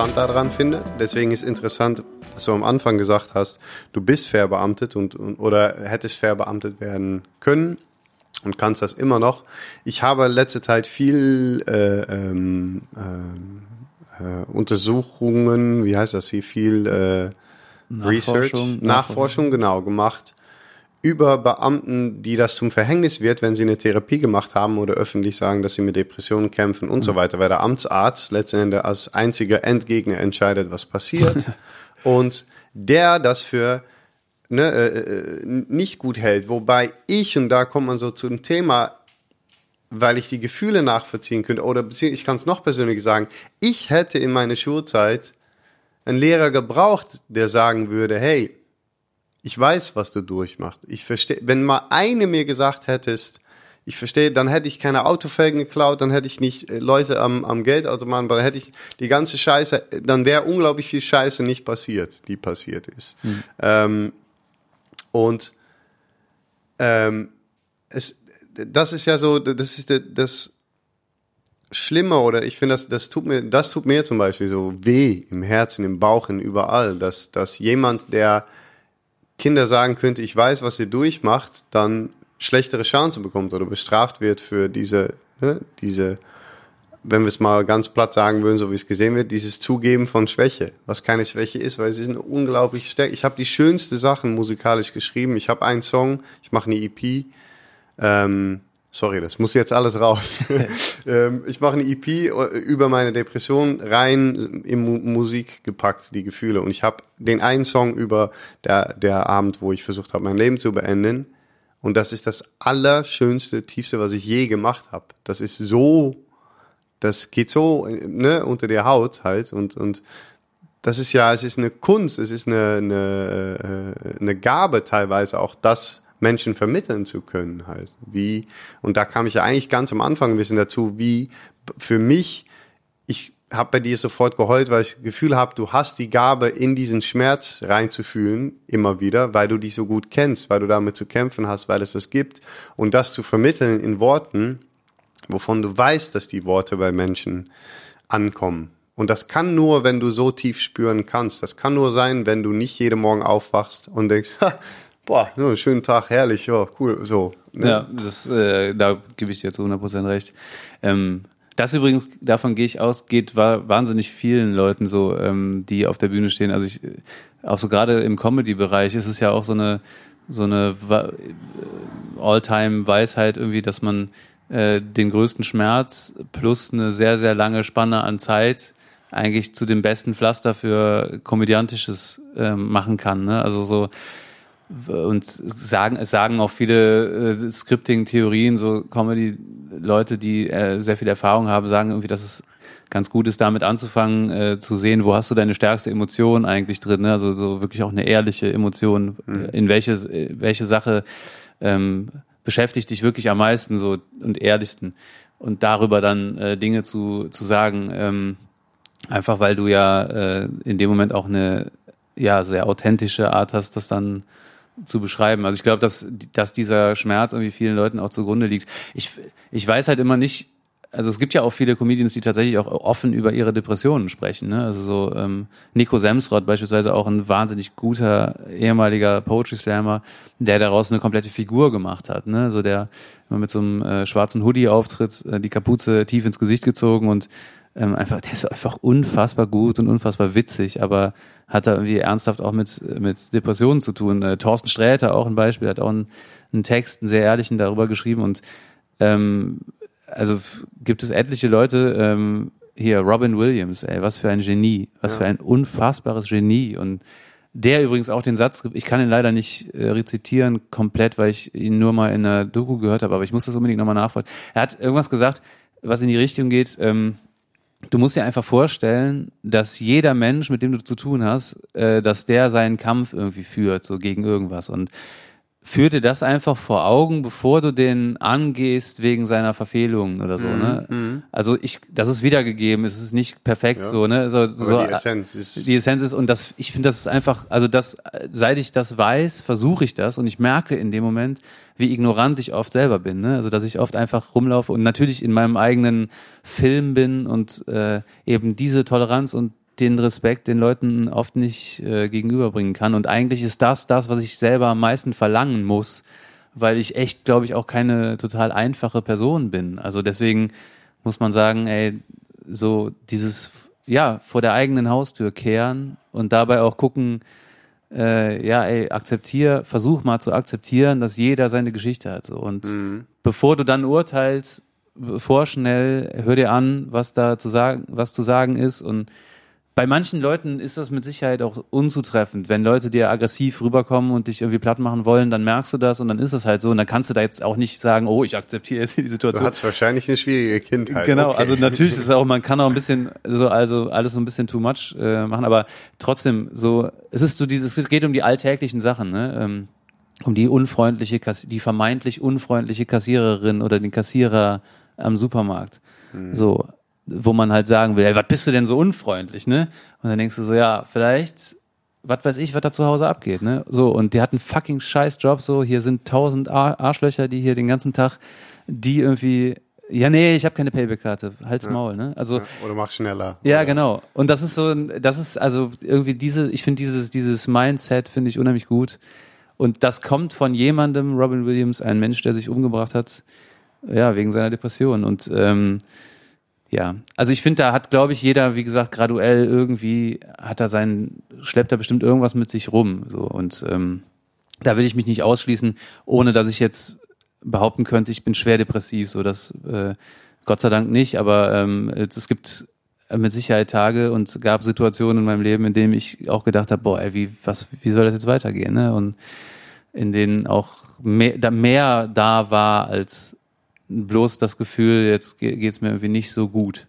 interessant daran finde, deswegen ist interessant, dass du am Anfang gesagt hast, du bist verbeamtet und, und oder hättest verbeamtet werden können und kannst das immer noch. Ich habe letzte Zeit viel äh, ähm, äh, äh, Untersuchungen, wie heißt das hier, viel äh, Research, Nachforschung, Nachforschung, genau, gemacht über Beamten, die das zum Verhängnis wird, wenn sie eine Therapie gemacht haben oder öffentlich sagen, dass sie mit Depressionen kämpfen und mhm. so weiter, weil der Amtsarzt letzten Endes als einziger Endgegner entscheidet, was passiert und der das für ne, äh, äh, nicht gut hält. Wobei ich, und da kommt man so zum Thema, weil ich die Gefühle nachvollziehen könnte, oder ich kann es noch persönlich sagen, ich hätte in meiner Schulzeit einen Lehrer gebraucht, der sagen würde, hey, ich weiß, was du durchmachst. Ich verstehe, wenn mal eine mir gesagt hättest, ich verstehe, dann hätte ich keine Autofelgen geklaut, dann hätte ich nicht äh, Leute am, am Geldautomaten, dann hätte ich die ganze Scheiße, dann wäre unglaublich viel Scheiße nicht passiert, die passiert ist. Mhm. Ähm, und ähm, es, das ist ja so, das ist das Schlimme oder ich finde, das, das tut mir, das tut mir zum Beispiel so weh im Herzen, im Bauch, in überall, dass, dass jemand, der Kinder sagen könnte, ich weiß, was ihr durchmacht, dann schlechtere Chancen bekommt oder bestraft wird für diese, ne, diese, wenn wir es mal ganz platt sagen würden, so wie es gesehen wird, dieses Zugeben von Schwäche, was keine Schwäche ist, weil sie sind unglaublich stark. Ich habe die schönste Sachen musikalisch geschrieben. Ich habe einen Song, ich mache eine EP. Ähm, Sorry, das muss jetzt alles raus. ähm, ich mache eine EP über meine Depression rein in Musik gepackt, die Gefühle. Und ich habe den einen Song über der, der Abend, wo ich versucht habe, mein Leben zu beenden. Und das ist das allerschönste, tiefste, was ich je gemacht habe. Das ist so, das geht so ne, unter der Haut halt. Und, und das ist ja, es ist eine Kunst, es ist eine, eine, äh, eine Gabe teilweise auch das Menschen vermitteln zu können halt. Wie, und da kam ich ja eigentlich ganz am Anfang ein bisschen dazu, wie für mich, ich habe bei dir sofort geheult, weil ich das Gefühl habe, du hast die Gabe, in diesen Schmerz reinzufühlen, immer wieder, weil du dich so gut kennst, weil du damit zu kämpfen hast, weil es das gibt. Und das zu vermitteln in Worten, wovon du weißt, dass die Worte bei Menschen ankommen. Und das kann nur, wenn du so tief spüren kannst. Das kann nur sein, wenn du nicht jeden Morgen aufwachst und denkst, ha, boah, so, schönen Tag, herrlich, ja, cool, so. Ne? Ja, das, äh, da gebe ich dir zu 100% recht. Ähm, das übrigens, davon gehe ich aus, geht wahnsinnig vielen Leuten so, ähm, die auf der Bühne stehen. Also ich, auch so gerade im Comedy-Bereich ist es ja auch so eine, so eine äh, All-Time-Weisheit irgendwie, dass man äh, den größten Schmerz plus eine sehr, sehr lange Spanne an Zeit eigentlich zu dem besten Pflaster für Komödiantisches äh, machen kann. Ne? Also so und sagen, es sagen auch viele äh, Scripting-Theorien, so Comedy-Leute, die äh, sehr viel Erfahrung haben, sagen irgendwie, dass es ganz gut ist, damit anzufangen, äh, zu sehen, wo hast du deine stärkste Emotion eigentlich drin, ne? also so wirklich auch eine ehrliche Emotion, mhm. in welche, welche Sache ähm, beschäftigt dich wirklich am meisten so und ehrlichsten und darüber dann äh, Dinge zu, zu sagen, ähm, einfach weil du ja äh, in dem Moment auch eine ja sehr authentische Art hast, das dann zu beschreiben. Also ich glaube, dass, dass dieser Schmerz irgendwie vielen Leuten auch zugrunde liegt. Ich, ich weiß halt immer nicht, also es gibt ja auch viele Comedians, die tatsächlich auch offen über ihre Depressionen sprechen. Ne? Also so ähm, Nico Semsrott beispielsweise auch ein wahnsinnig guter ehemaliger Poetry Slammer, der daraus eine komplette Figur gemacht hat. Ne? So der immer mit so einem äh, schwarzen Hoodie auftritt, äh, die Kapuze tief ins Gesicht gezogen und ähm, einfach, der ist einfach unfassbar gut und unfassbar witzig, aber hat da irgendwie ernsthaft auch mit, mit Depressionen zu tun. Äh, Thorsten Sträter auch ein Beispiel, hat auch einen, einen Text, einen sehr ehrlichen darüber geschrieben und ähm, also gibt es etliche Leute, ähm, hier Robin Williams, ey, was für ein Genie, was ja. für ein unfassbares Genie und der übrigens auch den Satz, ich kann ihn leider nicht äh, rezitieren komplett, weil ich ihn nur mal in einer Doku gehört habe, aber ich muss das unbedingt nochmal nachfolgen. Er hat irgendwas gesagt, was in die Richtung geht, ähm, du musst dir einfach vorstellen, dass jeder Mensch, mit dem du zu tun hast, äh, dass der seinen Kampf irgendwie führt, so gegen irgendwas. Und führ dir das einfach vor Augen, bevor du den angehst wegen seiner Verfehlungen oder so, Mhm, ne? Also ich, das ist wiedergegeben, es ist nicht perfekt Ja. so, ne? So, so, die Essenz ist- die Essenz ist und das, ich finde, das ist einfach, also das, seit ich das weiß, versuche ich das und ich merke in dem Moment, wie ignorant ich oft selber bin, ne? Also dass ich oft einfach rumlaufe und natürlich in meinem eigenen Film bin und äh, eben diese Toleranz und den Respekt den Leuten oft nicht äh, gegenüberbringen kann. Und eigentlich ist das das, was ich selber am meisten verlangen muss, weil ich echt, glaube ich, auch keine total einfache Person bin. Also deswegen muss man sagen, ey, so dieses, ja, vor der eigenen Haustür kehren und dabei auch gucken, äh, ja, ey, akzeptier, versuch mal zu akzeptieren, dass jeder seine Geschichte hat. So. Und bevor du dann urteilst, vorschnell, hör dir an, was da zu sagen, was zu sagen ist und bei manchen Leuten ist das mit Sicherheit auch unzutreffend. Wenn Leute dir aggressiv rüberkommen und dich irgendwie platt machen wollen, dann merkst du das und dann ist es halt so. Und dann kannst du da jetzt auch nicht sagen, oh, ich akzeptiere jetzt die Du Situation. hattest wahrscheinlich eine schwierige Kindheit. Genau, Okay. also natürlich ist es auch, man kann auch ein bisschen so, also alles so ein bisschen too much äh, machen, aber trotzdem so, es ist so dieses, es geht um die alltäglichen Sachen, ne? Ähm, um die unfreundliche, die vermeintlich unfreundliche Kassiererin oder den Kassierer am Supermarkt. So, wo man halt sagen will, ey, was bist du denn so unfreundlich, ne? Und dann denkst du so, ja, vielleicht, was weiß ich, was da zu Hause abgeht, ne? So, und die hat einen fucking scheiß Job, so, hier sind tausend Ar Arschlöcher, die hier den ganzen Tag, die irgendwie, ja, nee, ich habe keine Payback-Karte, halt's Maul, ne? Also, Ja, Oder mach schneller. ja, Oder- genau. Und das ist so, das ist also irgendwie diese, ich finde dieses, dieses Mindset finde ich unheimlich gut. Und das kommt von jemandem, Robin Williams, ein Mensch, der sich umgebracht hat, ja, wegen seiner Depression. Und ähm, ja, also ich finde, da hat, glaube ich, jeder, wie gesagt, graduell irgendwie hat er seinen, schleppt er bestimmt irgendwas mit sich rum. So und ähm, da will ich mich nicht ausschließen, ohne dass ich jetzt behaupten könnte, ich bin schwer depressiv. So das äh, Gott sei Dank nicht, aber ähm, es gibt mit Sicherheit Tage und gab Situationen in meinem Leben, in denen ich auch gedacht habe, boah, ey, wie, was, wie soll das jetzt weitergehen? Ne? Und in denen auch mehr mehr da war als bloß das Gefühl, jetzt ge- geht's mir irgendwie nicht so gut.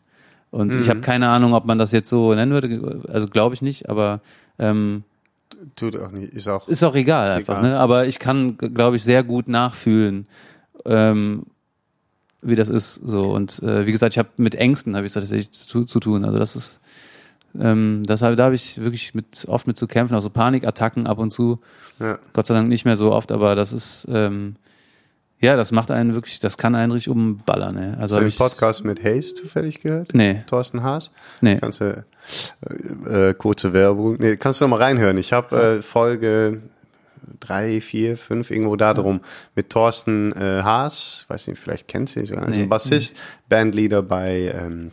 Und ich habe keine Ahnung, ob man das jetzt so nennen würde, also glaube ich nicht, aber ähm, Tut auch nicht. Ist auch. ist auch egal Ist einfach. egal. Ne? Aber ich kann, glaube ich, sehr gut nachfühlen, ähm, wie das ist. So und äh, wie gesagt, ich habe mit Ängsten habe ich tatsächlich zu, zu tun. Also das ist, ähm, deshalb da habe ich wirklich mit oft mit zu kämpfen, also Panikattacken ab und zu. Ja. Gott sei Dank nicht mehr so oft, aber das ist ähm, ja, das macht einen wirklich, das kann einen richtig umballern. Ne? Also Hast du den Podcast mit Hayes zufällig gehört? Nee, Thorsten Haas? nee. Kannst du, äh, äh, kurze Werbung. Nee, kannst du noch mal reinhören. Ich habe äh, Folge drei, vier, fünf, irgendwo da drum, mit Thorsten äh, Haas, weiß nicht, vielleicht kennst du ihn sogar, also Nee. Bassist, Bandleader bei ähm,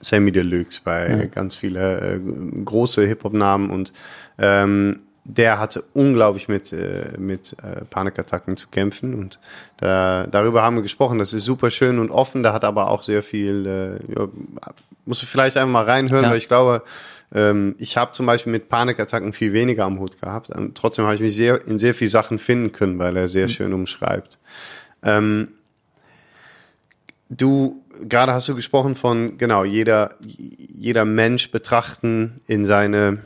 Sammy Deluxe, bei ganz viele äh, große Hip-Hop-Namen und ähm, der hatte unglaublich mit, äh, mit äh, Panikattacken zu kämpfen und da, darüber haben wir gesprochen. Das ist super schön und offen, da hat aber auch sehr viel, äh, ja, musst du vielleicht einfach mal reinhören, Ja. weil ich glaube, ähm, ich habe zum Beispiel mit Panikattacken viel weniger am Hut gehabt. Ähm, trotzdem habe ich mich sehr in sehr viel Sachen finden können, weil er sehr schön umschreibt. Ähm, du, gerade hast du gesprochen von, genau, jeder, jeder Mensch betrachten in seine,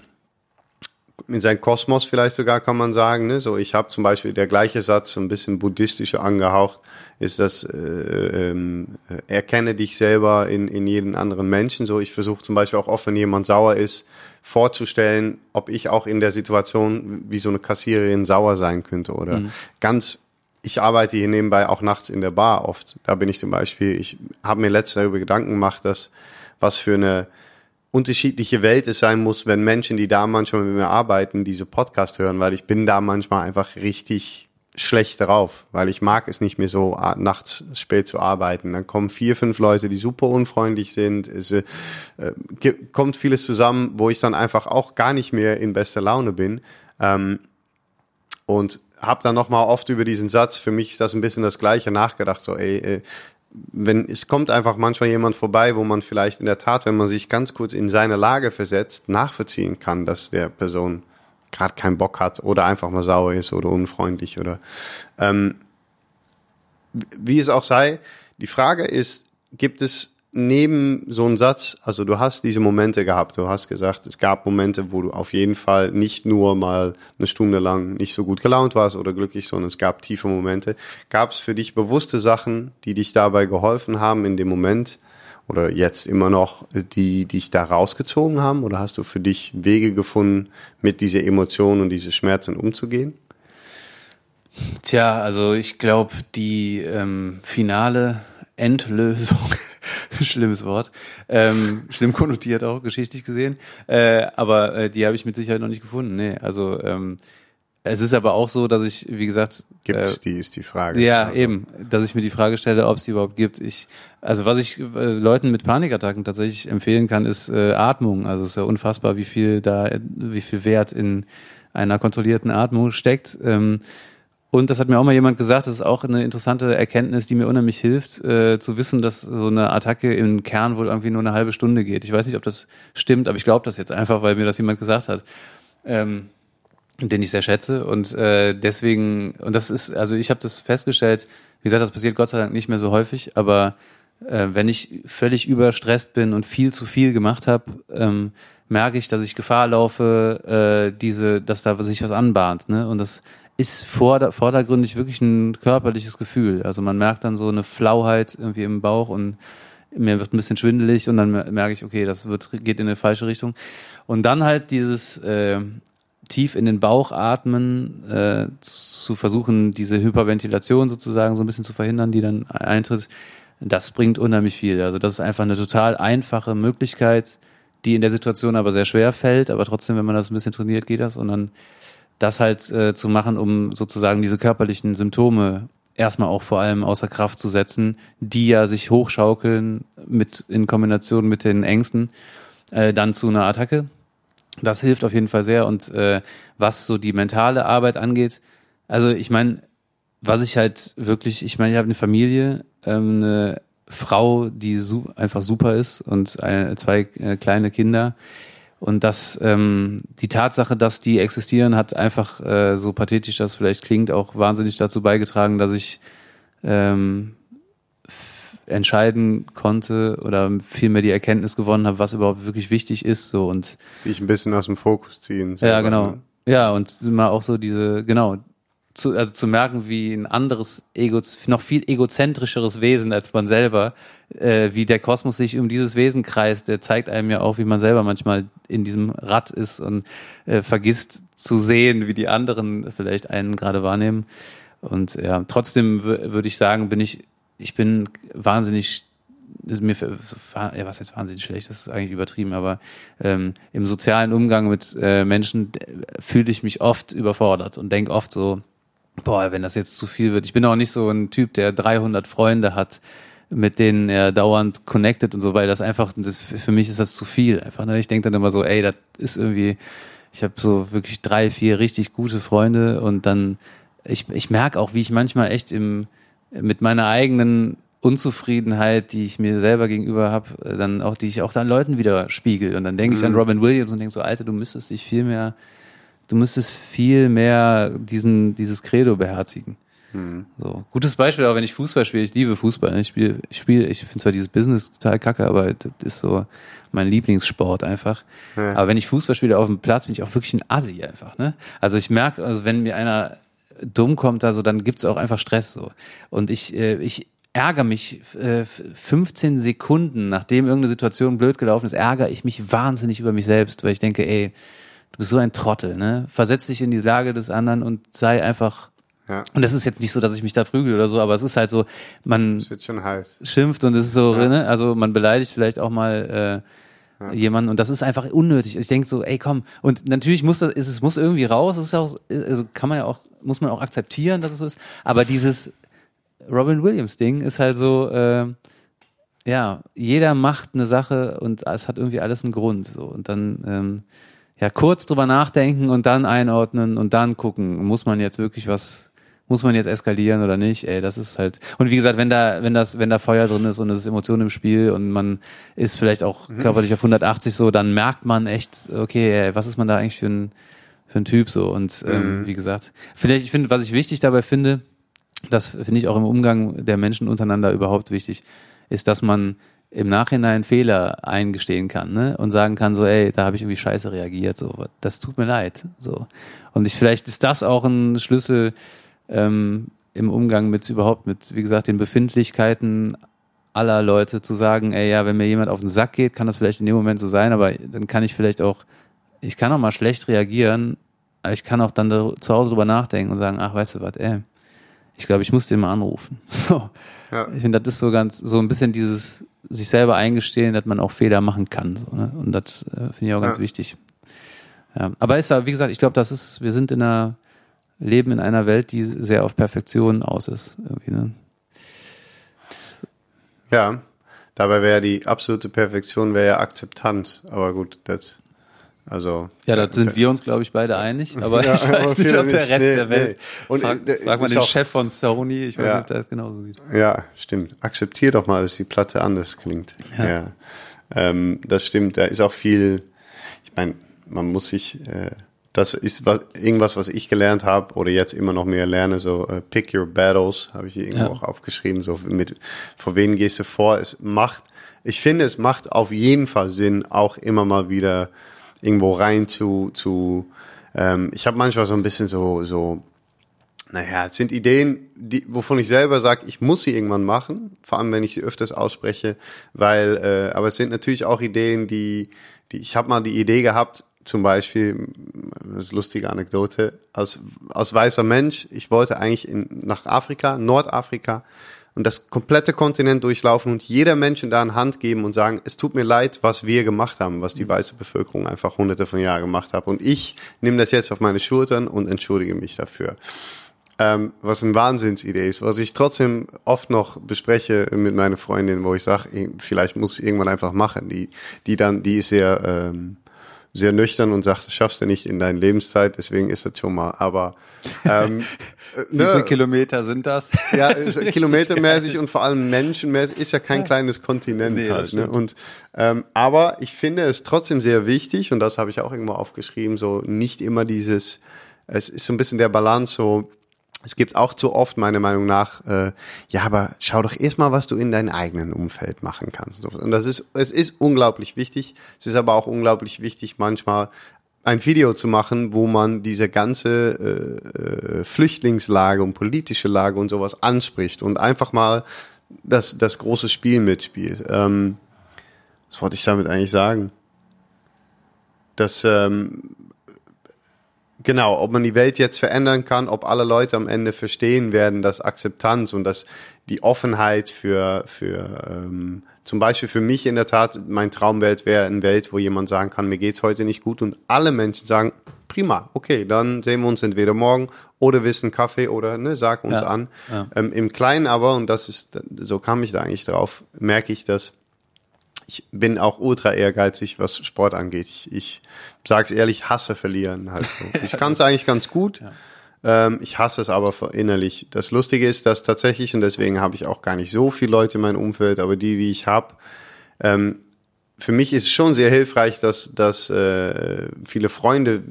in seinen Kosmos vielleicht sogar kann man sagen. Ne? So, ich habe zum Beispiel der gleiche Satz, so ein bisschen buddhistischer angehaucht, ist das, äh, ähm, äh, erkenne dich selber in, in jeden anderen Menschen. So, ich versuche zum Beispiel auch oft, wenn jemand sauer ist, vorzustellen, ob ich auch in der Situation wie so eine Kassiererin sauer sein könnte oder ganz ich arbeite hier nebenbei auch nachts in der Bar oft. Da bin ich zum Beispiel, ich habe mir letztens darüber Gedanken gemacht, dass was für eine unterschiedliche Welt es sein muss, wenn Menschen, die da manchmal mit mir arbeiten, diese Podcast hören, weil ich bin da manchmal einfach richtig schlecht drauf, weil ich mag es nicht mehr so nachts spät zu arbeiten. Dann kommen vier, fünf Leute, die super unfreundlich sind. Es äh, kommt vieles zusammen, wo ich dann einfach auch gar nicht mehr in bester Laune bin. Ähm, und habe dann noch mal oft über diesen Satz, für mich ist das ein bisschen das Gleiche nachgedacht, so ey, äh, wenn es kommt einfach manchmal jemand vorbei, wo man vielleicht in der Tat, wenn man sich ganz kurz in seine Lage versetzt, nachvollziehen kann, dass der Person gerade keinen Bock hat oder einfach mal sauer ist oder unfreundlich oder ähm, wie es auch sei. Die Frage ist, gibt es neben so einem Satz, also du hast diese Momente gehabt, du hast gesagt, es gab Momente, wo du auf jeden Fall nicht nur mal eine Stunde lang nicht so gut gelaunt warst oder glücklich, sondern es gab tiefe Momente. Gab es für dich bewusste Sachen, die dich dabei geholfen haben in dem Moment oder jetzt immer noch, die, dich da rausgezogen haben? Oder hast du für dich Wege gefunden, mit dieser Emotion und diese Schmerzen umzugehen? Tja, also ich glaube, die ähm, finale Endlösung, schlimmes Wort, ähm, schlimm konnotiert auch, geschichtlich gesehen, äh, aber äh, die habe ich mit Sicherheit noch nicht gefunden. Nee, also ähm, es ist aber auch so, dass ich, wie gesagt, gibt's äh, die ist die Frage. Ja, also. eben, dass ich mir die Frage stelle, ob es die überhaupt gibt. Ich, also was ich äh, Leuten mit Panikattacken tatsächlich empfehlen kann, ist äh, Atmung. Also es ist ja unfassbar, wie viel da, wie viel Wert in einer kontrollierten Atmung steckt. Ähm, und das hat mir auch mal jemand gesagt, das ist auch eine interessante Erkenntnis, die mir unheimlich hilft, äh, zu wissen, dass so eine Attacke im Kern wohl irgendwie nur eine halbe Stunde geht. Ich weiß nicht, ob das stimmt, aber ich glaube das jetzt einfach, weil mir das jemand gesagt hat. Ähm, den ich sehr schätze. Und äh, deswegen, und das ist, also ich habe das festgestellt, wie gesagt, das passiert Gott sei Dank nicht mehr so häufig, aber äh, wenn ich völlig überstresst bin und viel zu viel gemacht habe, ähm, merke ich, dass ich Gefahr laufe, äh, diese, dass da sich was anbahnt. Ne? Und das ist vorder vordergründig wirklich ein körperliches Gefühl. Also man merkt dann so eine Flauheit irgendwie im Bauch und mir wird ein bisschen schwindelig und dann merke ich, okay, das wird, geht in eine falsche Richtung. Und dann halt dieses äh, tief in den Bauch atmen, äh, zu versuchen, diese Hyperventilation sozusagen so ein bisschen zu verhindern, die dann eintritt, das bringt unheimlich viel. Also das ist einfach eine total einfache Möglichkeit, die in der Situation aber sehr schwer fällt, aber trotzdem, wenn man das ein bisschen trainiert, geht das und dann das halt äh, zu machen, um sozusagen diese körperlichen Symptome erstmal auch vor allem außer Kraft zu setzen, die ja sich hochschaukeln mit in Kombination mit den Ängsten, äh, dann zu einer Attacke. Das hilft auf jeden Fall sehr. Und äh, was so die mentale Arbeit angeht, also ich meine, was ich halt wirklich, ich meine, ich habe eine Familie, ähm, eine Frau, die su einfach super ist und eine, zwei äh, kleine Kinder. Und das, ähm, die Tatsache, dass die existieren, hat einfach, äh, so pathetisch das vielleicht klingt, auch wahnsinnig dazu beigetragen, dass ich ähm, entscheiden konnte oder vielmehr die Erkenntnis gewonnen habe, was überhaupt wirklich wichtig ist. So und sich ein bisschen aus dem Fokus ziehen. Selber, ja, genau. Ne? Ja, und mal auch so diese, genau, zu, also zu merken, wie ein anderes, Ego, noch viel egozentrischeres Wesen als man selber, äh, wie der Kosmos sich um dieses Wesen kreist, der zeigt einem ja auch, wie man selber manchmal in diesem Rad ist und äh, vergisst zu sehen, wie die anderen vielleicht einen gerade wahrnehmen. Und ja, trotzdem würde ich sagen, bin ich, ich bin wahnsinnig ist mir ja, was heißt wahnsinnig schlecht, das ist eigentlich übertrieben, aber ähm, im sozialen Umgang mit äh, Menschen fühle ich mich oft überfordert und denke oft so, boah, wenn das jetzt zu viel wird. Ich bin auch nicht so ein Typ, der 300 Freunde hat, mit denen er dauernd connected und so, weil das einfach, das, für mich ist das zu viel einfach. Ne? Ich denke dann immer so, ey, das ist irgendwie, ich habe so wirklich drei, vier richtig gute Freunde und dann, ich, ich merke auch, wie ich manchmal echt im, mit meiner eigenen Unzufriedenheit, die ich mir selber gegenüber habe, dann auch, die ich auch dann Leuten wieder spiegel. Und dann denke ich an mhm. Robin Williams und denke so, Alter, du müsstest dich viel mehr du müsstest viel mehr diesen, dieses Credo beherzigen. Mhm. So. Gutes Beispiel, auch wenn ich Fußball spiele, ich liebe Fußball. Ich spiele, ich spiele, ich finde zwar dieses Business total kacke, aber das ist so mein Lieblingssport einfach. Ja. Aber wenn ich Fußball spiele auf dem Platz, bin ich auch wirklich ein Assi einfach, ne? Also ich merke, also wenn mir einer dumm kommt, also dann gibt's auch einfach Stress so. Und ich, äh, ich ärgere mich äh, 15 Sekunden, nachdem irgendeine Situation blöd gelaufen ist, ärgere ich mich wahnsinnig über mich selbst, weil ich denke, ey, du bist so ein Trottel, ne? Versetz dich in die Lage des anderen und sei einfach. Ja. Und es ist jetzt nicht so, dass ich mich da prügel oder so, aber es ist halt so, man schimpft und es ist so, ja. ne? Also man beleidigt vielleicht auch mal äh, ja. jemanden und das ist einfach unnötig. Ich denke so, ey komm, und natürlich muss das, es muss irgendwie raus, es ist auch, also kann man ja auch, muss man auch akzeptieren, dass es so ist. Aber dieses Robin Williams Ding ist halt so, äh, ja, jeder macht eine Sache und es hat irgendwie alles einen Grund. So. Und dann ähm, ja kurz drüber nachdenken und dann einordnen und dann gucken, muss man jetzt wirklich was, muss man jetzt eskalieren oder nicht? Ey, das ist halt. Und wie gesagt, wenn da, wenn das, wenn da Feuer drin ist und es ist Emotion im Spiel und man ist vielleicht auch mhm. körperlich auf 180 so, dann merkt man echt, okay, ey, was ist man da eigentlich für ein, für ein Typ so? Und ähm, mhm. wie gesagt, vielleicht, ich finde, was ich wichtig dabei finde, das finde ich auch im Umgang der Menschen untereinander überhaupt wichtig, ist, dass man im Nachhinein Fehler eingestehen kann, ne? Und sagen kann so, ey, da habe ich irgendwie scheiße reagiert, so, das tut mir leid, so. Und ich vielleicht ist das auch ein Schlüssel ähm, im Umgang mit überhaupt mit, wie gesagt, den Befindlichkeiten aller Leute zu sagen, ey, ja, wenn mir jemand auf den Sack geht, kann das vielleicht in dem Moment so sein, aber dann kann ich vielleicht auch, ich kann auch mal schlecht reagieren, aber ich kann auch dann da, zu Hause drüber nachdenken und sagen, ach, weißt du was, ey, ich glaube, ich muss den mal anrufen. So. Ja. Ich finde, das ist so ganz, so ein bisschen dieses sich selber eingestehen, dass man auch Fehler machen kann. So, ne? Und das äh, finde ich auch ganz ja. wichtig. Ja. Aber ist ja, wie gesagt, ich glaube, das ist, wir sind in einer, leben in einer Welt, die sehr auf Perfektion aus ist. Ne? Ja, dabei wäre die absolute Perfektion wäre ja Akzeptanz. Aber gut, das also ja, da sind wir uns, glaube ich, beide einig, aber ja, ich weiß nicht, ob der Rest nee, der Welt. Nee. Und, frag, äh, frag mal den Chef von Sony, ich weiß ja, nicht, ob der das genauso sieht. Ja, stimmt. Akzeptier doch mal, dass die Platte anders klingt. Ja. ja. Ähm, das stimmt, da ist auch viel, ich meine, man muss sich, äh, das ist was, irgendwas, was ich gelernt habe oder jetzt immer noch mehr lerne, so uh, pick your battles, habe ich hier irgendwo ja. auch aufgeschrieben, so mit, vor wen gehst du vor? Es macht, ich finde, es macht auf jeden Fall Sinn, auch immer mal wieder irgendwo rein zu, zu ähm, ich habe manchmal so ein bisschen so, so, naja, es sind Ideen, die, wovon ich selber sage, ich muss sie irgendwann machen, vor allem wenn ich sie öfters ausspreche, weil, äh, aber es sind natürlich auch Ideen, die, die ich habe mal die Idee gehabt, zum Beispiel, das ist eine lustige Anekdote, als, als weißer Mensch, ich wollte eigentlich in, nach Afrika, Nordafrika, und das komplette Kontinent durchlaufen und jeder Menschen da eine Hand geben und sagen, es tut mir leid, was wir gemacht haben, was die weiße Bevölkerung einfach hunderte von Jahren gemacht hat. Und ich nehme das jetzt auf meine Schultern und entschuldige mich dafür. Ähm, was eine Wahnsinnsidee ist, was ich trotzdem oft noch bespreche mit meiner Freundin, wo ich sage, vielleicht muss ich irgendwann einfach machen. Die, die dann, die ist sehr, ähm, sehr nüchtern und sagt, das schaffst du nicht in deiner Lebenszeit, deswegen ist das schon mal. Aber ähm, Wie ne, viele Kilometer sind das? Ja, ist kilometermäßig und vor allem menschenmäßig ist ja kein ja. kleines Kontinent nee, halt. Ne? Und ähm, aber ich finde es trotzdem sehr wichtig und das habe ich auch irgendwo aufgeschrieben, so nicht immer dieses. Es ist so ein bisschen der Balance so es gibt auch zu oft, meiner Meinung nach, äh, ja, aber schau doch erstmal, was du in deinem eigenen Umfeld machen kannst. Und das ist, es ist unglaublich wichtig. Es ist aber auch unglaublich wichtig, manchmal ein Video zu machen, wo man diese ganze äh, äh, Flüchtlingslage und politische Lage und sowas anspricht und einfach mal das, das große Spiel mitspielt. Ähm, was wollte ich damit eigentlich sagen? Dass ähm, Genau, ob man die Welt jetzt verändern kann, ob alle Leute am Ende verstehen werden, dass Akzeptanz und dass die Offenheit für, für ähm, zum Beispiel für mich in der Tat, mein Traumwelt wäre eine Welt, wo jemand sagen kann, mir geht's heute nicht gut und alle Menschen sagen, prima, okay, dann sehen wir uns entweder morgen oder wissen Kaffee oder ne, sag uns ja, an. Ja. Ähm, Im Kleinen aber, und das ist, so kam ich da eigentlich drauf, merke ich, dass ich bin auch ultra ehrgeizig, was Sport angeht. Ich, ich sag's ehrlich, hasse verlieren halt so. Ich kann es eigentlich ganz gut. Ja. Ähm, ich hasse es aber innerlich. Das Lustige ist, dass tatsächlich, und deswegen habe ich auch gar nicht so viele Leute in meinem Umfeld, aber die, die ich habe, ähm, für mich ist es schon sehr hilfreich, dass, dass äh, viele Freunde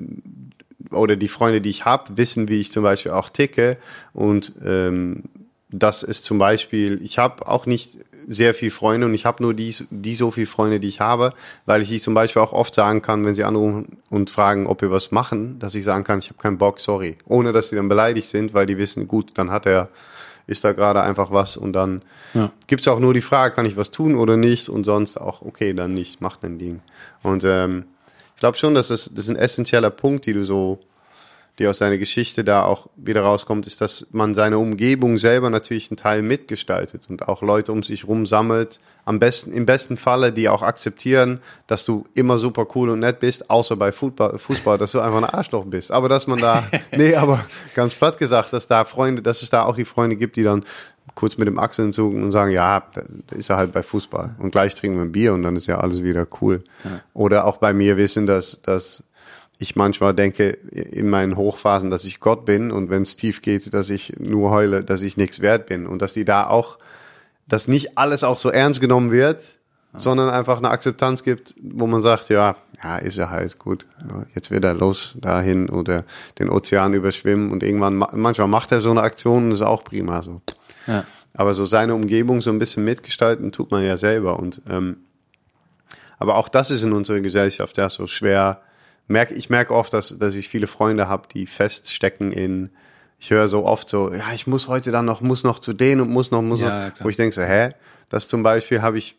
oder die Freunde, die ich habe, wissen, wie ich zum Beispiel auch ticke. Und ähm, das ist zum Beispiel, ich habe auch nicht sehr viele Freunde und ich habe nur die, die so viele Freunde, die ich habe, weil ich die zum Beispiel auch oft sagen kann, wenn sie anrufen und fragen, ob wir was machen, dass ich sagen kann, ich habe keinen Bock, sorry. Ohne dass sie dann beleidigt sind, weil die wissen, gut, dann hat er, ist da gerade einfach was und dann ja. gibt es auch nur die Frage, kann ich was tun oder nicht und sonst auch, okay, dann nicht, macht ein Ding. Und ähm, ich glaube schon, dass das, das ist ein essentieller Punkt, die du so die aus seiner Geschichte da auch wieder rauskommt, ist, dass man seine Umgebung selber natürlich einen Teil mitgestaltet und auch Leute um sich rum sammelt. Am besten, im besten Falle, die auch akzeptieren, dass du immer super cool und nett bist, außer bei Fußball, Fußball dass du einfach ein Arschloch bist. Aber dass man da, nee, aber ganz platt gesagt, dass da Freunde, dass es da auch die Freunde gibt, die dann kurz mit dem Achseln zucken und sagen, ja, ist er halt bei Fußball. Und gleich trinken wir ein Bier und dann ist ja alles wieder cool. Ja. Oder auch bei mir wissen, dass, dass ich manchmal denke in meinen Hochphasen, dass ich Gott bin und wenn es tief geht, dass ich nur heule, dass ich nichts wert bin und dass die da auch, dass nicht alles auch so ernst genommen wird, ja. sondern einfach eine Akzeptanz gibt, wo man sagt, ja, ja, ist er halt gut. Jetzt wird er los dahin oder den Ozean überschwimmen und irgendwann, manchmal macht er so eine Aktion und ist auch prima so. Ja. aber so seine Umgebung so ein bisschen mitgestalten tut man ja selber. Und ähm, aber auch das ist in unserer Gesellschaft ja so schwer. Merk, ich merke oft, dass, dass ich viele Freunde habe, die feststecken in, ich höre so oft so, ja, ich muss heute dann noch, muss noch zu denen und muss noch, muss Ja, noch, klar. wo ich denke so, hä? Das zum Beispiel habe ich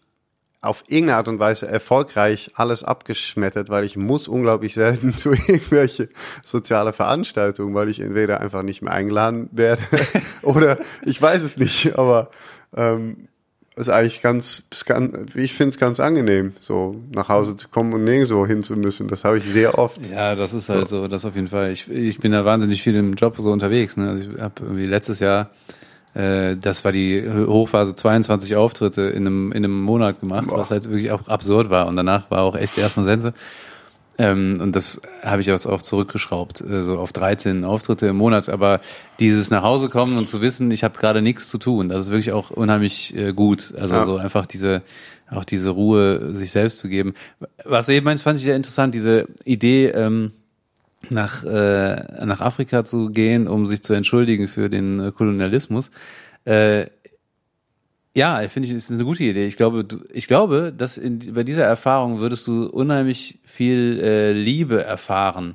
auf irgendeine Art und Weise erfolgreich alles abgeschmettert, weil ich muss unglaublich selten zu irgendwelche soziale Veranstaltungen, weil ich entweder einfach nicht mehr eingeladen werde oder ich weiß es nicht, aber ähm, ist eigentlich ganz, ich finde es ganz angenehm, so nach Hause zu kommen und nirgendwo hin zu müssen. Das habe ich sehr oft. Ja, das ist halt so, das auf jeden Fall. Ich, ich bin da wahnsinnig viel im Job so unterwegs. Ne? Also ich habe irgendwie letztes Jahr, äh, das war die Hochphase 22 Auftritte in einem, in einem Monat gemacht, Boah. was halt wirklich auch absurd war. Und danach war auch echt erstmal Sense. Ähm, und das habe ich jetzt auch zurückgeschraubt, äh, so auf 13 Auftritte im Monat. Aber dieses nach Hause kommen und zu wissen, ich habe gerade nichts zu tun, das ist wirklich auch unheimlich äh, gut. Also Ja. so einfach diese, auch diese Ruhe sich selbst zu geben. Was du eben meinst, fand ich sehr interessant, diese Idee, ähm, nach, äh, nach Afrika zu gehen, um sich zu entschuldigen für den äh, Kolonialismus. Äh, ja, finde ich, ist eine gute Idee. Ich glaube, du, ich glaube, dass in, bei dieser Erfahrung würdest du unheimlich viel äh, Liebe erfahren.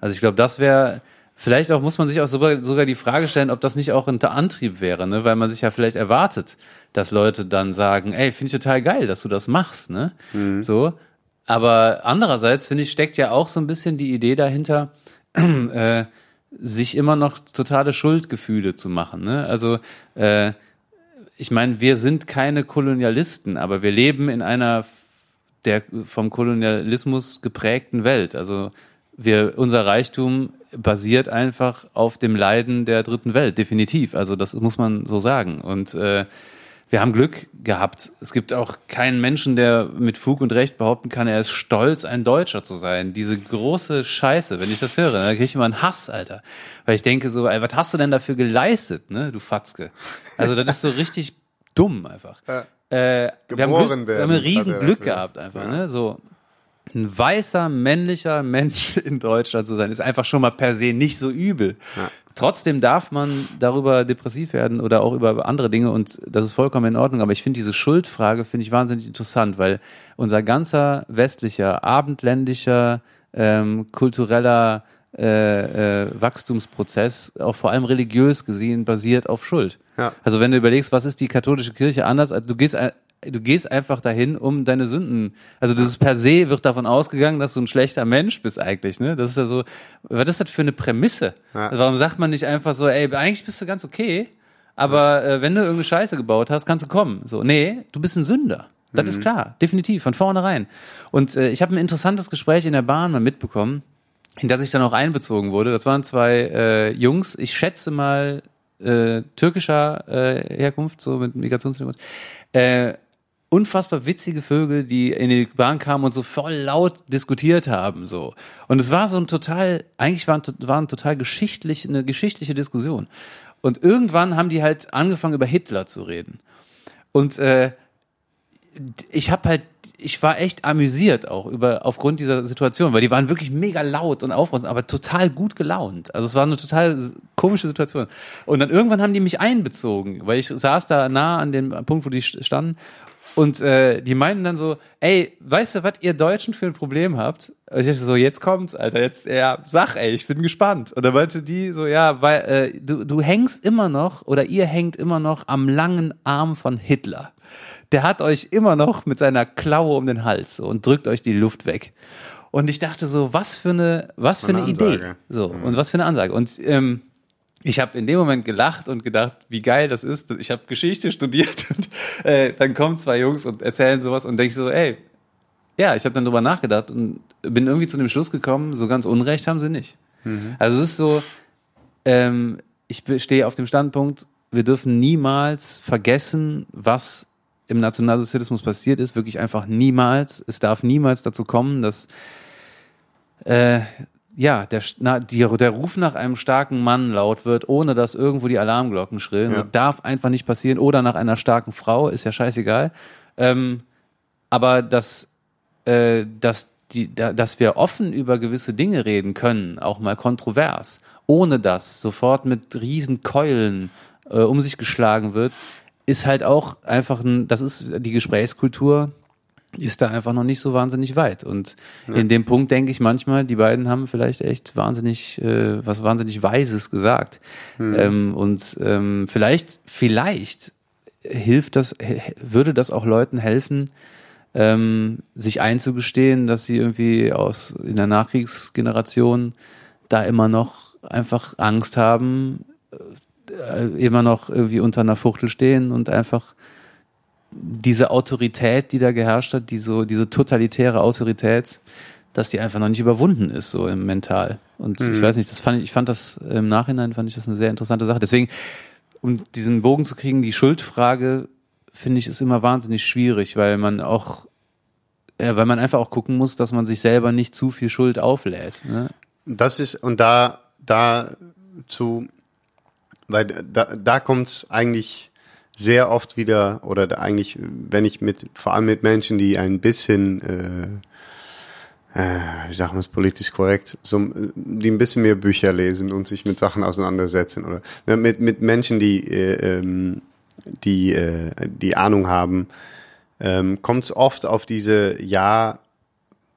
Also ich glaube, das wäre, vielleicht auch muss man sich auch sogar, sogar die Frage stellen, ob das nicht auch ein Antrieb wäre, ne? weil man sich ja vielleicht erwartet, dass Leute dann sagen, ey, finde ich total geil, dass du das machst, ne? So. Aber andererseits, finde ich, steckt ja auch so ein bisschen die Idee dahinter, äh, sich immer noch totale Schuldgefühle zu machen. Ne? Also äh, ich meine, wir sind keine Kolonialisten, aber wir leben in einer der vom Kolonialismus geprägten Welt. Also wir, unser Reichtum basiert einfach auf dem Leiden der dritten Welt, definitiv. Also das muss man so sagen. Und äh, wir haben Glück gehabt. Es gibt auch keinen Menschen, der mit Fug und Recht behaupten kann, er ist stolz, ein Deutscher zu sein. Diese große Scheiße, wenn ich das höre, dann kriege ich immer einen Hass, Alter. Weil ich denke so, ey, was hast du denn dafür geleistet, ne, du Fatzke? Also das ist so richtig dumm einfach. Äh, wir, haben Geboren Glück, wir werden haben ein riesen Glück gehabt einfach, ne? So ein weißer männlicher Mensch in Deutschland zu sein, ist einfach schon mal per se nicht so übel. Trotzdem darf man darüber depressiv werden oder auch über andere Dinge und das ist vollkommen in Ordnung. Aber ich finde diese Schuldfrage finde ich wahnsinnig interessant, weil unser ganzer westlicher, abendländischer, ähm, kultureller äh, äh, Wachstumsprozess, auch vor allem religiös gesehen, basiert auf Schuld. Ja. Also wenn du überlegst, was ist die katholische Kirche anders, als du gehst, ein- du gehst einfach dahin, um deine Sünden. Also das ist per se wird davon ausgegangen, dass du ein schlechter Mensch bist eigentlich. Ne? Das ist ja so, was ist das für eine Prämisse? Ja. Also warum sagt man nicht einfach so, ey, eigentlich bist du ganz okay, aber äh, wenn du irgendeine Scheiße gebaut hast, kannst du kommen. So, nee, du bist ein Sünder. Das ist klar, definitiv, von vornherein. Und äh, ich habe ein interessantes Gespräch in der Bahn mal mitbekommen, in das ich dann auch einbezogen wurde. Das waren zwei äh, Jungs, ich schätze mal äh, türkischer äh, Herkunft, so mit Migrationshintergrund. Äh, unfassbar witzige Vögel, die in die Bahn kamen und so voll laut diskutiert haben, so. Und es war so ein total, eigentlich war, ein- war ein total geschichtlich, eine geschichtliche Diskussion. Und irgendwann haben die halt angefangen über Hitler zu reden. Und äh, ich habe halt, ich war echt amüsiert auch über aufgrund dieser Situation, weil die waren wirklich mega laut und aufbrausend, aber total gut gelaunt. Also es war eine total komische Situation. Und dann irgendwann haben die mich einbezogen, weil ich saß da nah an dem Punkt, wo die standen. Und äh, die meinten dann so, ey, weißt du, was ihr Deutschen für ein Problem habt? Und ich dachte so, jetzt kommt's, Alter, jetzt, ja, sag, ey, ich bin gespannt. Und dann meinte die so, ja, weil äh, du, du hängst immer noch oder ihr hängt immer noch am langen Arm von Hitler der hat euch immer noch mit seiner Klaue um den Hals so, und drückt euch die Luft weg. Und ich dachte so, was für eine, was für Eine eine, Idee. So, und was für eine Ansage. Und ähm, ich habe in dem Moment gelacht und gedacht, wie geil das ist. Ich habe Geschichte studiert und äh, dann kommen zwei Jungs und erzählen sowas und denk so, ey, ja, ich habe dann drüber nachgedacht und bin irgendwie zu dem Schluss gekommen, so ganz Unrecht haben sie nicht. Also es ist so, ähm, ich stehe auf dem Standpunkt, wir dürfen niemals vergessen, was im Nationalsozialismus passiert ist, wirklich einfach niemals. Es darf niemals dazu kommen, dass äh, ja, der, na, die, der Ruf nach einem starken Mann laut wird, ohne dass irgendwo die Alarmglocken schrillen. Ja. Darf einfach nicht passieren. Oder nach einer starken Frau, ist ja scheißegal. Ähm, aber dass, äh, dass, die, da, dass wir offen über gewisse Dinge reden können, auch mal kontrovers, ohne dass sofort mit riesen Keulen äh, um sich geschlagen wird, ist halt auch einfach ein, das ist die Gesprächskultur, ist da einfach noch nicht so wahnsinnig weit. Und ja. in dem Punkt denke ich manchmal, die beiden haben vielleicht echt wahnsinnig, äh, was wahnsinnig Weises gesagt. Mhm. Ähm, und ähm, vielleicht, vielleicht hilft das, würde das auch Leuten helfen, ähm, sich einzugestehen, dass sie irgendwie aus in der Nachkriegsgeneration da immer noch einfach Angst haben, äh, immer noch irgendwie unter einer Fuchtel stehen und einfach diese Autorität, die da geherrscht hat, diese, diese totalitäre Autorität, dass die einfach noch nicht überwunden ist, so im Mental. Und mhm. ich weiß nicht, das fand ich, ich fand das im Nachhinein fand ich das eine sehr interessante Sache. Deswegen, um diesen Bogen zu kriegen, die Schuldfrage, finde ich, ist immer wahnsinnig schwierig, weil man auch, ja, weil man einfach auch gucken muss, dass man sich selber nicht zu viel Schuld auflädt. Ne? Das ist, und da, da zu, weil da, da kommt es eigentlich sehr oft wieder, oder eigentlich, wenn ich mit, vor allem mit Menschen, die ein bisschen, äh, äh, wie sagen wir es politisch korrekt, so, die ein bisschen mehr Bücher lesen und sich mit Sachen auseinandersetzen, oder ne, mit, mit Menschen, die, äh, ähm, die, äh, die Ahnung haben, ähm, kommt es oft auf diese, ja,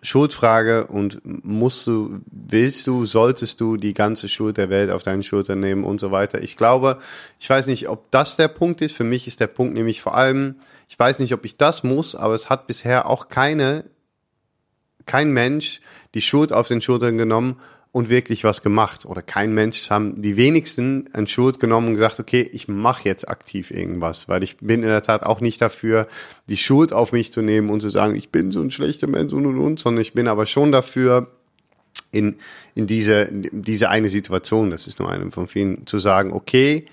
Schuldfrage und musst du, willst du, solltest du die ganze Schuld der Welt auf deinen Schultern nehmen und so weiter. Ich glaube, ich weiß nicht, ob das der Punkt ist. Für mich ist der Punkt nämlich vor allem, ich weiß nicht, ob ich das muss, aber es hat bisher auch keine, kein Mensch die Schuld auf den Schultern genommen und wirklich was gemacht. Oder kein Mensch, es haben die wenigsten ein Schuld genommen und gesagt, okay, ich mache jetzt aktiv irgendwas, weil ich bin in der Tat auch nicht dafür, die Schuld auf mich zu nehmen und zu sagen, ich bin so ein schlechter Mensch und und und, sondern ich bin aber schon dafür, in, in diese, in diese eine Situation, das ist nur eine von vielen, zu sagen, okay,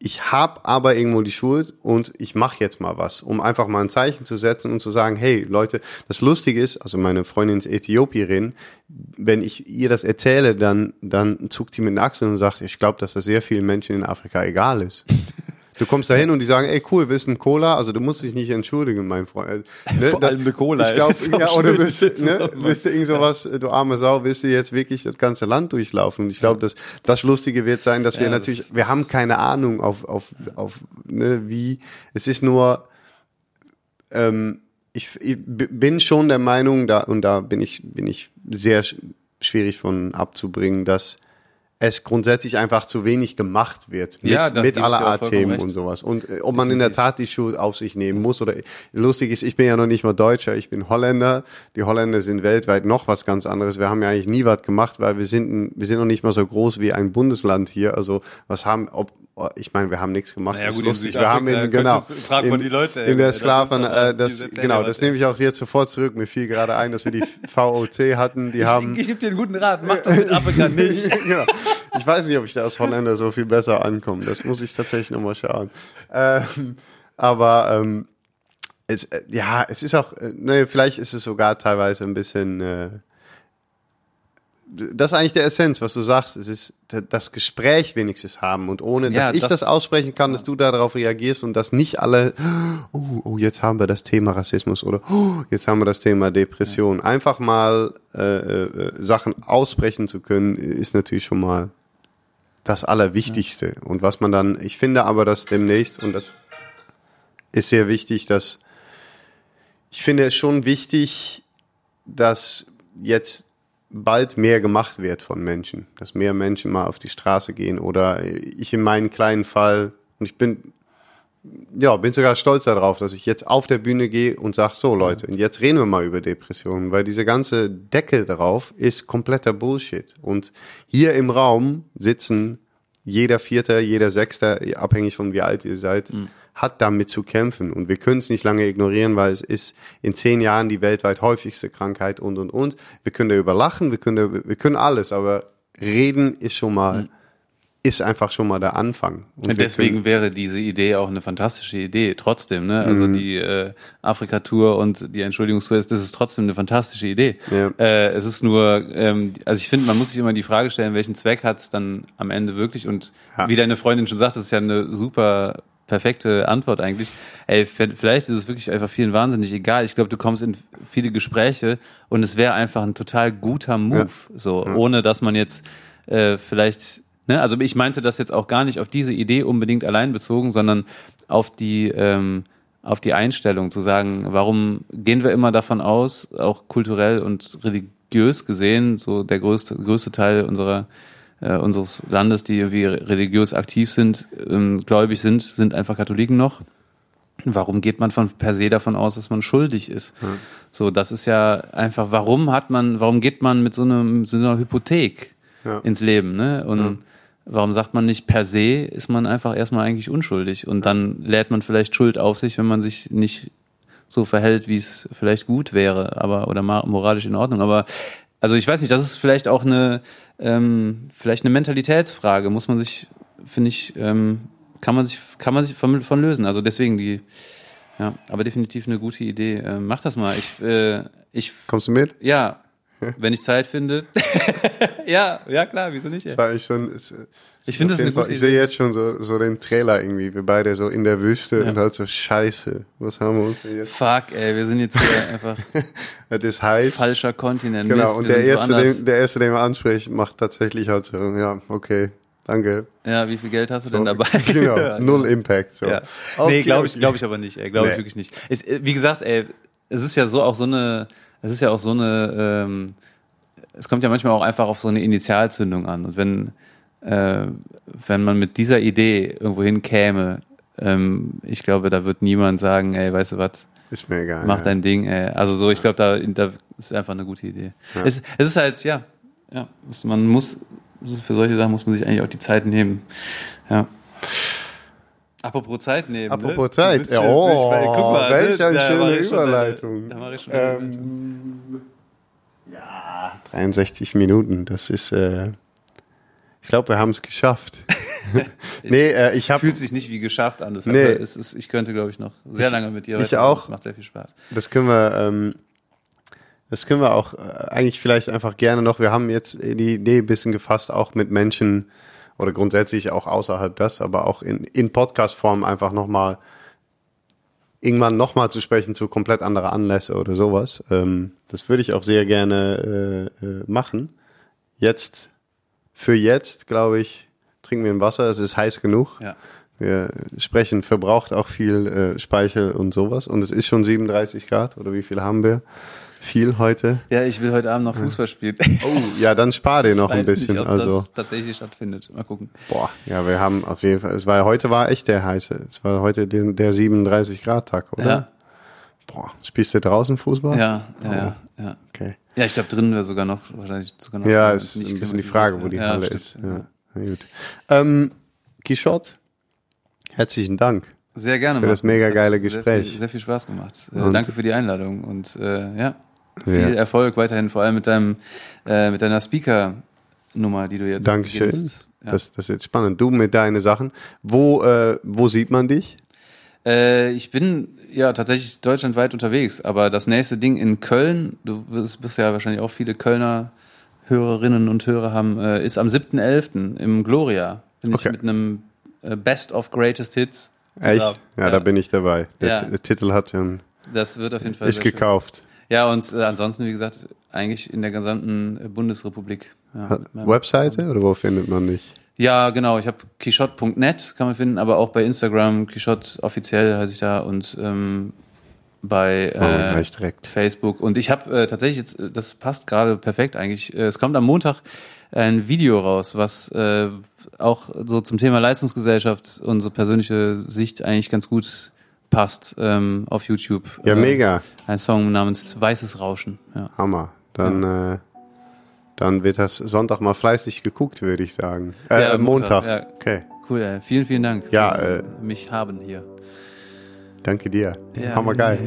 ich habe aber irgendwo die Schuld und ich mache jetzt mal was, um einfach mal ein Zeichen zu setzen und zu sagen, hey Leute, das Lustige ist, also meine Freundin ist Äthiopierin, wenn ich ihr das erzähle, dann, dann zuckt die mit den Achseln und sagt, ich glaube, dass das sehr vielen Menschen in Afrika egal ist. Du kommst da hin und die sagen, ey cool, willst du ein Cola? Also du musst dich nicht entschuldigen, mein Freund. Ne? Vor allem eine Cola. Ich glaube, ja, oder willst, ne, willst du irgend sowas, du arme Sau, willst du jetzt wirklich das ganze Land durchlaufen? Und ich glaube, das, das Lustige wird sein, dass wir ja, natürlich, das, wir haben keine Ahnung auf, auf, auf ne, wie, es ist nur, ähm, ich, ich bin schon der Meinung, da, und da bin ich, bin ich sehr schwierig von abzubringen, dass es grundsätzlich einfach zu wenig gemacht wird mit, ja, mit aller Art Themen und sowas. Und äh, ob man in der Tat die Schuld auf sich nehmen muss oder lustig ist, ich bin ja noch nicht mal Deutscher, ich bin Holländer. Die Holländer sind weltweit noch was ganz anderes. Wir haben ja eigentlich nie was gemacht, weil wir sind wir sind noch nicht mal so groß wie ein Bundesland hier. Also was haben ob ich meine, wir haben nichts gemacht. Naja, gut, lustig. Wir haben in, genau, in, die Leute, in der Sklaven, äh, das, genau, das nehme ich auch jetzt sofort zurück. Mir fiel gerade ein, dass wir die VOC hatten, die ich, haben. Ich, ich gebe dir einen guten Rat, mach das mit Afrika nicht. genau. Ich weiß nicht, ob ich da als Holländer so viel besser ankomme. Das muss ich tatsächlich nochmal schauen. Ähm, aber ähm, es, äh, ja, es ist auch, äh, ne, vielleicht ist es sogar teilweise ein bisschen äh, das ist eigentlich der Essenz, was du sagst. Es ist das Gespräch wenigstens haben und ohne, dass ja, ich das, das, aussprechen kann, dass du darauf reagierst und dass nicht alle, oh, oh, jetzt haben wir das Thema Rassismus oder oh, jetzt haben wir das Thema Depression. Einfach mal äh, äh, Sachen aussprechen zu können, ist natürlich schon mal das Allerwichtigste. Ja. Und was man dann, ich finde aber, dass demnächst, und das ist sehr wichtig, dass ich finde es schon wichtig, dass jetzt bald mehr gemacht wird von Menschen, dass mehr Menschen mal auf die Straße gehen oder ich in meinem kleinen Fall und ich bin ja, bin sogar stolz darauf, dass ich jetzt auf der Bühne gehe und sage, so Leute, und jetzt reden wir mal über Depressionen, weil diese ganze Deckel darauf ist kompletter Bullshit. Und hier im Raum sitzen jeder Vierte, jeder Sechste, abhängig von wie alt ihr seid, mhm hat damit zu kämpfen. Und wir können es nicht lange ignorieren, weil es ist in zehn Jahren die weltweit häufigste Krankheit und, und, und. Wir können darüber lachen, wir können, wir können alles, aber reden ist schon mal, mhm. ist einfach schon mal der Anfang. Und deswegen wäre diese Idee auch eine fantastische Idee, trotzdem, ne? Also mhm. die äh, Afrika-Tour und die Entschuldigungstour ist, das ist trotzdem eine fantastische Idee. Ja. Äh, es ist nur, ähm, also ich finde, man muss sich immer die Frage stellen, welchen Zweck hat es dann am Ende wirklich? Und ja. wie deine Freundin schon sagt, das ist ja eine super perfekte Antwort eigentlich. Ey, vielleicht ist es wirklich einfach vielen wahnsinnig egal. Ich glaube, du kommst in viele Gespräche und es wäre einfach ein total guter Move, ja. so ja. ohne dass man jetzt äh, vielleicht Ne, also ich meinte das jetzt auch gar nicht auf diese Idee unbedingt allein bezogen, sondern auf die, ähm, auf die Einstellung zu sagen, warum gehen wir immer davon aus, auch kulturell und religiös gesehen, so der größte, größte Teil unserer äh, unseres Landes, die irgendwie religiös aktiv sind, ähm, gläubig sind, sind einfach Katholiken noch. Warum geht man von per se davon aus, dass man schuldig ist? Hm. So, das ist ja einfach, warum hat man, warum geht man mit so, einem, so einer Hypothek Ja. ins Leben, ne? Und warum sagt man nicht per se, ist man einfach erstmal eigentlich unschuldig und dann lädt man vielleicht Schuld auf sich, wenn man sich nicht so verhält, wie es vielleicht gut wäre, aber oder moralisch in Ordnung. Aber also ich weiß nicht, das ist vielleicht auch eine ähm, vielleicht eine Mentalitätsfrage. Muss man sich, finde ich, ähm, kann man sich kann man sich von, von lösen. Also deswegen die ja, aber definitiv eine gute Idee. Ähm, mach das mal. Ich äh, ich Kommst du mit? ja, wenn ich Zeit finde. ja, ja klar, wieso nicht? Ey? War ich schon. Ich finde das eine gute Ich sehe jetzt schon so, so den Trailer irgendwie, wir beide so in der Wüste und halt so Scheiße. Was haben wir uns denn jetzt? Fuck, ey, wir sind jetzt hier einfach Es ist heiß. falscher Kontinent. Genau, Mist, und der erste, den, der erste, den wir ansprechen, macht tatsächlich halt so, ja, okay, danke. Ja, wie viel Geld hast du denn So, dabei? Genau, null Impact. So. Ja. Okay, nee, glaube ich, glaube ich aber nicht, ey, glaube ich Nee. wirklich nicht. Es, äh, wie gesagt, ey, es ist ja so auch so eine, es ist ja auch so eine, ähm, es kommt ja manchmal auch einfach auf so eine Initialzündung an. Und wenn, äh, wenn man mit dieser Idee irgendwo hinkäme, ähm, ich glaube, da wird niemand sagen, ey, weißt du was, Ist mir egal. mach ja. dein Ding, ey. Also so, ich glaube, da, da ist einfach eine gute Idee. Es, es ist halt, ja, ja, man muss, für solche Sachen muss man sich eigentlich auch die Zeit nehmen. Ja. Apropos Zeit nehmen. Apropos ne? Zeit. Ja, oh, weil- guck mal, welch ne? eine schöne ich Überleitung. Da mache ich schon eine. Ähm, ja, 63 Minuten, das ist, äh, ich glaube, wir haben es geschafft. nee, äh, ich habe, Fühlt sich nicht wie geschafft an. Das Nee. es ist, ich könnte, glaube ich, noch sehr lange mit dir ich weitermachen. auch. Das macht sehr viel Spaß. das können wir, ähm, das können wir auch äh, eigentlich vielleicht einfach gerne noch, wir haben jetzt die Idee ein bisschen gefasst, auch mit Menschen oder grundsätzlich auch außerhalb das, aber auch in, in Podcast-Form einfach nochmal irgendwann nochmal zu sprechen zu komplett anderer Anlässe oder sowas. Ähm, das würde ich auch sehr gerne äh, äh, machen. Jetzt, für jetzt, glaube ich, trinken wir ein Wasser. Es ist heiß genug. Ja. Wir sprechen, verbraucht auch viel äh, Speichel und sowas. Und es ist schon 37 Grad oder wie viel haben wir? Viel heute. Ja, ich will heute Abend noch Fußball spielen. Oh, ja, dann spar dir noch ein bisschen. Nicht, ob also, das tatsächlich stattfindet. Mal gucken. boah, ja, wir haben auf jeden Fall, es war heute war echt der heiße. Es war heute der, der 37 Grad Tag, oder? Ja, Boah, spielst du draußen Fußball? ja, ja, ja. ja. Okay. Ja, ich glaube, drinnen wäre sogar noch, wahrscheinlich sogar noch. Ja, ist ein bisschen die Frage, wo die ja, Halle stimmt. ist. Ja. Na gut. Ähm, Quichotte, herzlichen Dank. Sehr gerne. Für das mega geile Sehr Gespräch. viel, sehr viel Spaß gemacht. Äh, danke für die Einladung und äh, ja, viel Ja. Erfolg weiterhin, vor allem mit deinem, äh, mit deiner Speaker-Nummer, die du jetzt Dankeschön. Ja. Das, das ist jetzt spannend. Du mit deinen Sachen. Wo, äh, wo sieht man dich? Äh, ich bin ja tatsächlich deutschlandweit unterwegs, aber das nächste Ding in Köln, du wirst, wirst ja wahrscheinlich auch viele Kölner Hörerinnen und Hörer haben, äh, ist am 7.11. im Gloria. Bin Okay. ich mit einem äh, Best of Greatest Hits. Echt? Ja, Ja, da bin ich dabei. Der, Ja. Titel hat schon, Das wird auf jeden Fall ist gekauft. Ja, und äh, ansonsten, wie gesagt, eigentlich in der gesamten Bundesrepublik. Ja, Webseite oder wo findet man dich? Ja, genau. Ich habe quichotte.net kann man finden, aber auch bei Instagram, Quichotte offiziell heiße ich da und ähm, bei Oh, äh, direkt. Facebook. Und ich habe äh, tatsächlich jetzt, äh, das passt gerade perfekt eigentlich. Äh, es kommt am Montag ein Video raus, was äh, auch so zum Thema Leistungsgesellschaft und so persönliche Sicht eigentlich ganz gut passt ähm, auf YouTube. Ja, äh, mega. Ein Song namens Weißes Rauschen. Ja. Hammer. Dann, äh, dann wird das Sonntag mal fleißig geguckt, würde ich sagen. Äh, Ja, Montag. Montag, ja. Okay. Cool, äh, vielen, vielen Dank Ja, fürs äh, mich haben hier. Danke dir. Ja. Hammer geil.